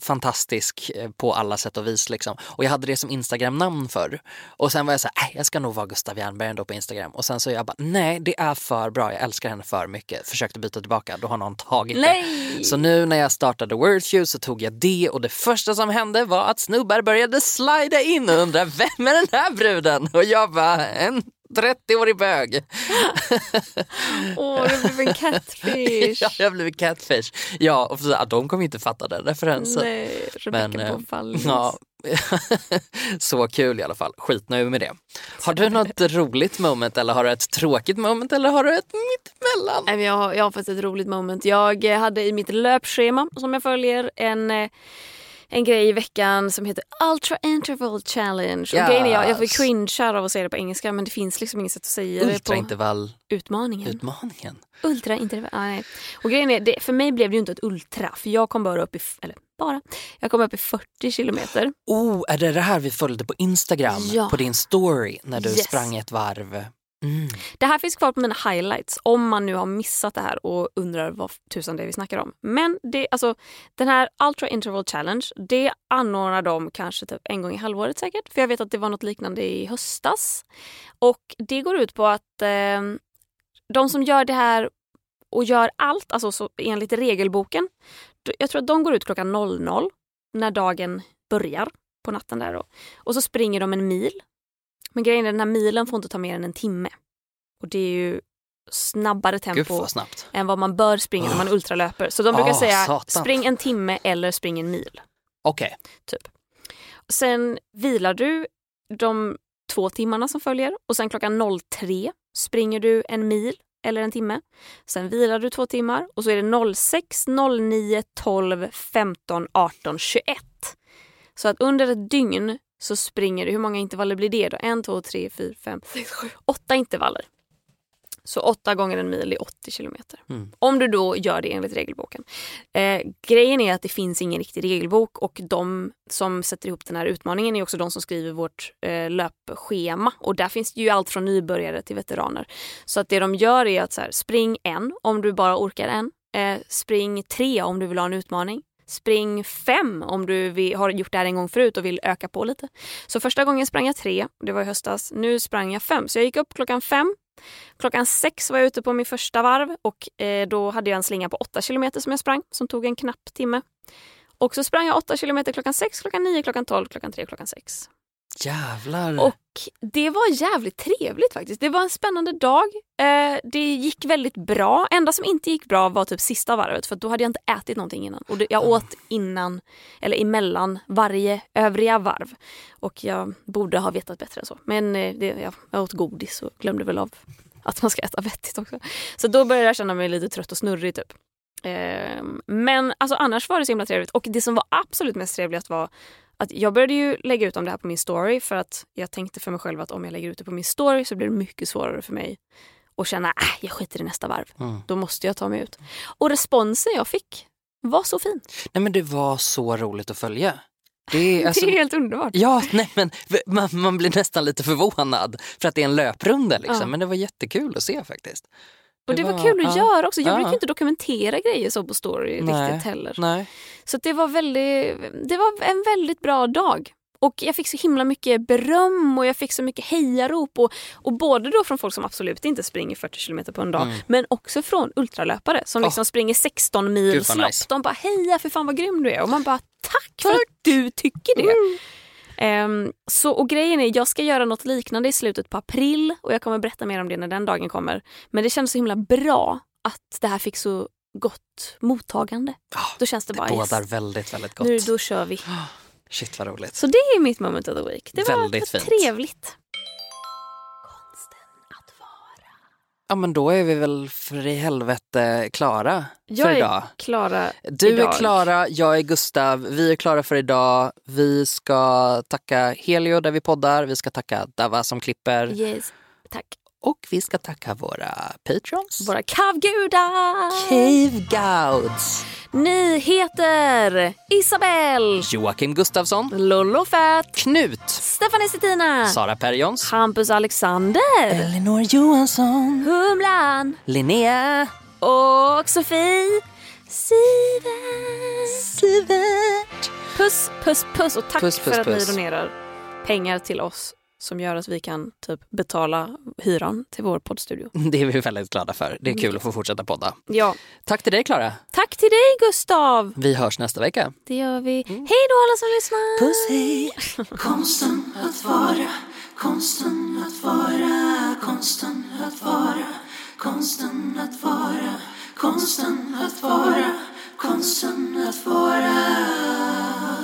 fantastisk eh, på alla sätt och vis. Liksom. Och jag hade det som Instagram-namn förr. Och sen var jag så här, "Äh, jag ska nog vara Gustav Jernberg ändå på Instagram. Och sen så jag bara, nej det är för bra, jag älskar henne för mycket. Försökte byta tillbaka, då har någon tagit det. Nej! Så nu när jag startade Wordfeud så tog jag det och det första som hände var att snubbar började slida in och undra vem är den här bruden? Och jag bara, en 30-årig bög. [LAUGHS] Åh, du [LAUGHS] blev en catfish. ja, jag har blivit catfish. Ja, och så, de kommer inte fatta den referensen. Nej, Rebecca eh, Bovallius. ja, [LAUGHS] så kul i alla fall. Skitnöjd med det. Har du något roligt moment eller har du ett tråkigt moment eller har du ett mittemellan? Jag har, jag har faktiskt ett roligt moment. Jag eh, hade i mitt löpschema som jag följer en, eh, en grej i veckan som heter Ultra Interval Challenge. Och grejen är, jag, jag får Yes. cringear av att säga det på engelska men det finns liksom inget sätt att säga det på Ultraintervallutmaningen. utmaningen. Ultra interval, ah, nej. Och grejen är, det, för mig blev det ju inte ett ultra för jag kom bara upp i, eller bara, jag kom upp i 40 kilometer. Oh, är det det här vi följde på Instagram? Ja. På din story när du Yes. sprang ett varv? Mm. Det här finns kvar på mina highlights om man nu har missat det här och undrar vad tusan det är vi snackar om. Men det, alltså, den här Ultra Interval Challenge, det anordnar de kanske typ en gång i halvåret säkert. För jag vet att det var något liknande i höstas. Och det går ut på att eh, de som gör det här och gör allt, alltså så enligt regelboken. Jag tror att de går ut klockan 00 när dagen börjar på natten där då. Och så springer de en mil. Men grejen är den här milen får inte ta mer än en timme. Och det är ju snabbare tempo snabbt. än vad man bör springa när man ultralöper. Så de brukar Ah, säga satan. spring en timme eller spring en mil. Okej, Sen vilar du de två timmarna som följer och sen klockan 03 springer du en mil eller en timme. Sen vilar du två timmar och så är det 06, 09, 12, 15, 18, 21. Så att under ett dygn så springer du, hur många intervaller blir det då? En, två, tre, fyra, fem, sex, sju, åtta intervaller. Så åtta gånger en mil är 80 kilometer. Mm. Om du då gör det enligt regelboken. Eh, grejen är att det finns ingen riktig regelbok och de som sätter ihop den här utmaningen är också de som skriver vårt eh, löpschema. Och där finns det ju allt från nybörjare till veteraner. Så att det de gör är att så här, spring en om du bara orkar en. Eh, spring tre om du vill ha en utmaning. Spring fem om du vill, har gjort det här en gång förut och vill öka på lite. Så första gången sprang jag tre, det var i höstas. Nu sprang jag fem. Så jag gick upp klockan fem. Klockan sex var jag ute på min första varv och eh, då hade jag en slinga på åtta kilometer som jag sprang som tog en knapp timme. Och så sprang jag åtta kilometer klockan sex, klockan nio, klockan tolv, klockan tre, klockan sex. Jävlar. Och det var jävligt trevligt faktiskt. Det var en spännande dag. Eh, det gick väldigt bra. Enda som inte gick bra var typ sista varvet för då hade jag inte ätit någonting innan. Och jag åt innan, eller emellan varje övriga varv. Och jag borde ha vetat bättre än så. Men eh, det, jag, jag åt godis och glömde väl av att man ska äta vettigt också. Så då började jag känna mig lite trött och snurrig typ. Eh, men alltså annars var det så himla trevligt. Och det som var absolut mest trevligt var att jag började ju lägga ut om det här på min story för att jag tänkte för mig själv att om jag lägger ut det på min story så blir det mycket svårare för mig att känna att äh, jag skiter i nästa varv. Mm. Då måste jag ta mig ut. Och responsen jag fick var så fin. Nej men det var så roligt att följa. Det är, alltså, [LAUGHS] det är helt underbart. Ja, nej men man, man blir nästan lite förvånad för att det är en löprunda liksom. Ja. Men det var jättekul att se faktiskt. Och det var kul att ja. göra också. Jag Ja. brukar inte dokumentera grejer så på story Nej. riktigt heller. Nej. Så det var, väldigt, det var en väldigt bra dag. Och jag fick så himla mycket beröm och jag fick så mycket hejarop. Och, och både då från folk som absolut inte springer 40 km på en dag Mm. men också från ultralöpare som Ja. liksom springer 16 mil Gud, vad lopp. nice. De bara heja för fan vad grym du är. Och man bara tack, för att du tycker det. Ehm, så, och grejen är, jag ska göra något liknande i slutet på april och jag kommer berätta mer om det när den dagen kommer. Men det känns så himla bra att det här fick så gott mottagande. Ja, Då känns det, det bara bådar yes, väldigt, väldigt gott. nu då kör vi. Shit vad roligt. Så det är mitt moment of the week. Det Väldigt var fint. trevligt. Ja men då är vi väl för i helvete klara Jag för är idag. Klara Du idag. är Klara, jag är Gustav, vi är klara för idag. Vi ska tacka Helio där vi poddar, vi ska tacka Dava som klipper Yes. Tack. Och vi ska tacka våra patrons. Våra kavgudar! Cave Gouts, Ni heter Isabelle, Joakim Gustafsson, Lollo Fett, Knut, Stefanie Stettina, Sara Perjons, Hampus Alexander, Elinor Johansson, Humlan. Linnea, och Sofie. Sivert. Sivert. Puss, puss, puss. Och tack Puss, puss, för att puss. ni donerar pengar till oss som gör att vi kan typ betala hyran till vår poddstudio. [LAUGHS] Det är vi väldigt glada för. Det är kul att få fortsätta podda. Ja. Tack till dig Klara. Tack till dig Gustav! Vi hörs nästa vecka. Det gör vi. Hej då alla som lyssnar! Puss hej! [LAUGHS] Konsten att vara, konsten att vara, konsten att vara, konsten att vara, konsten att vara, konsten att vara.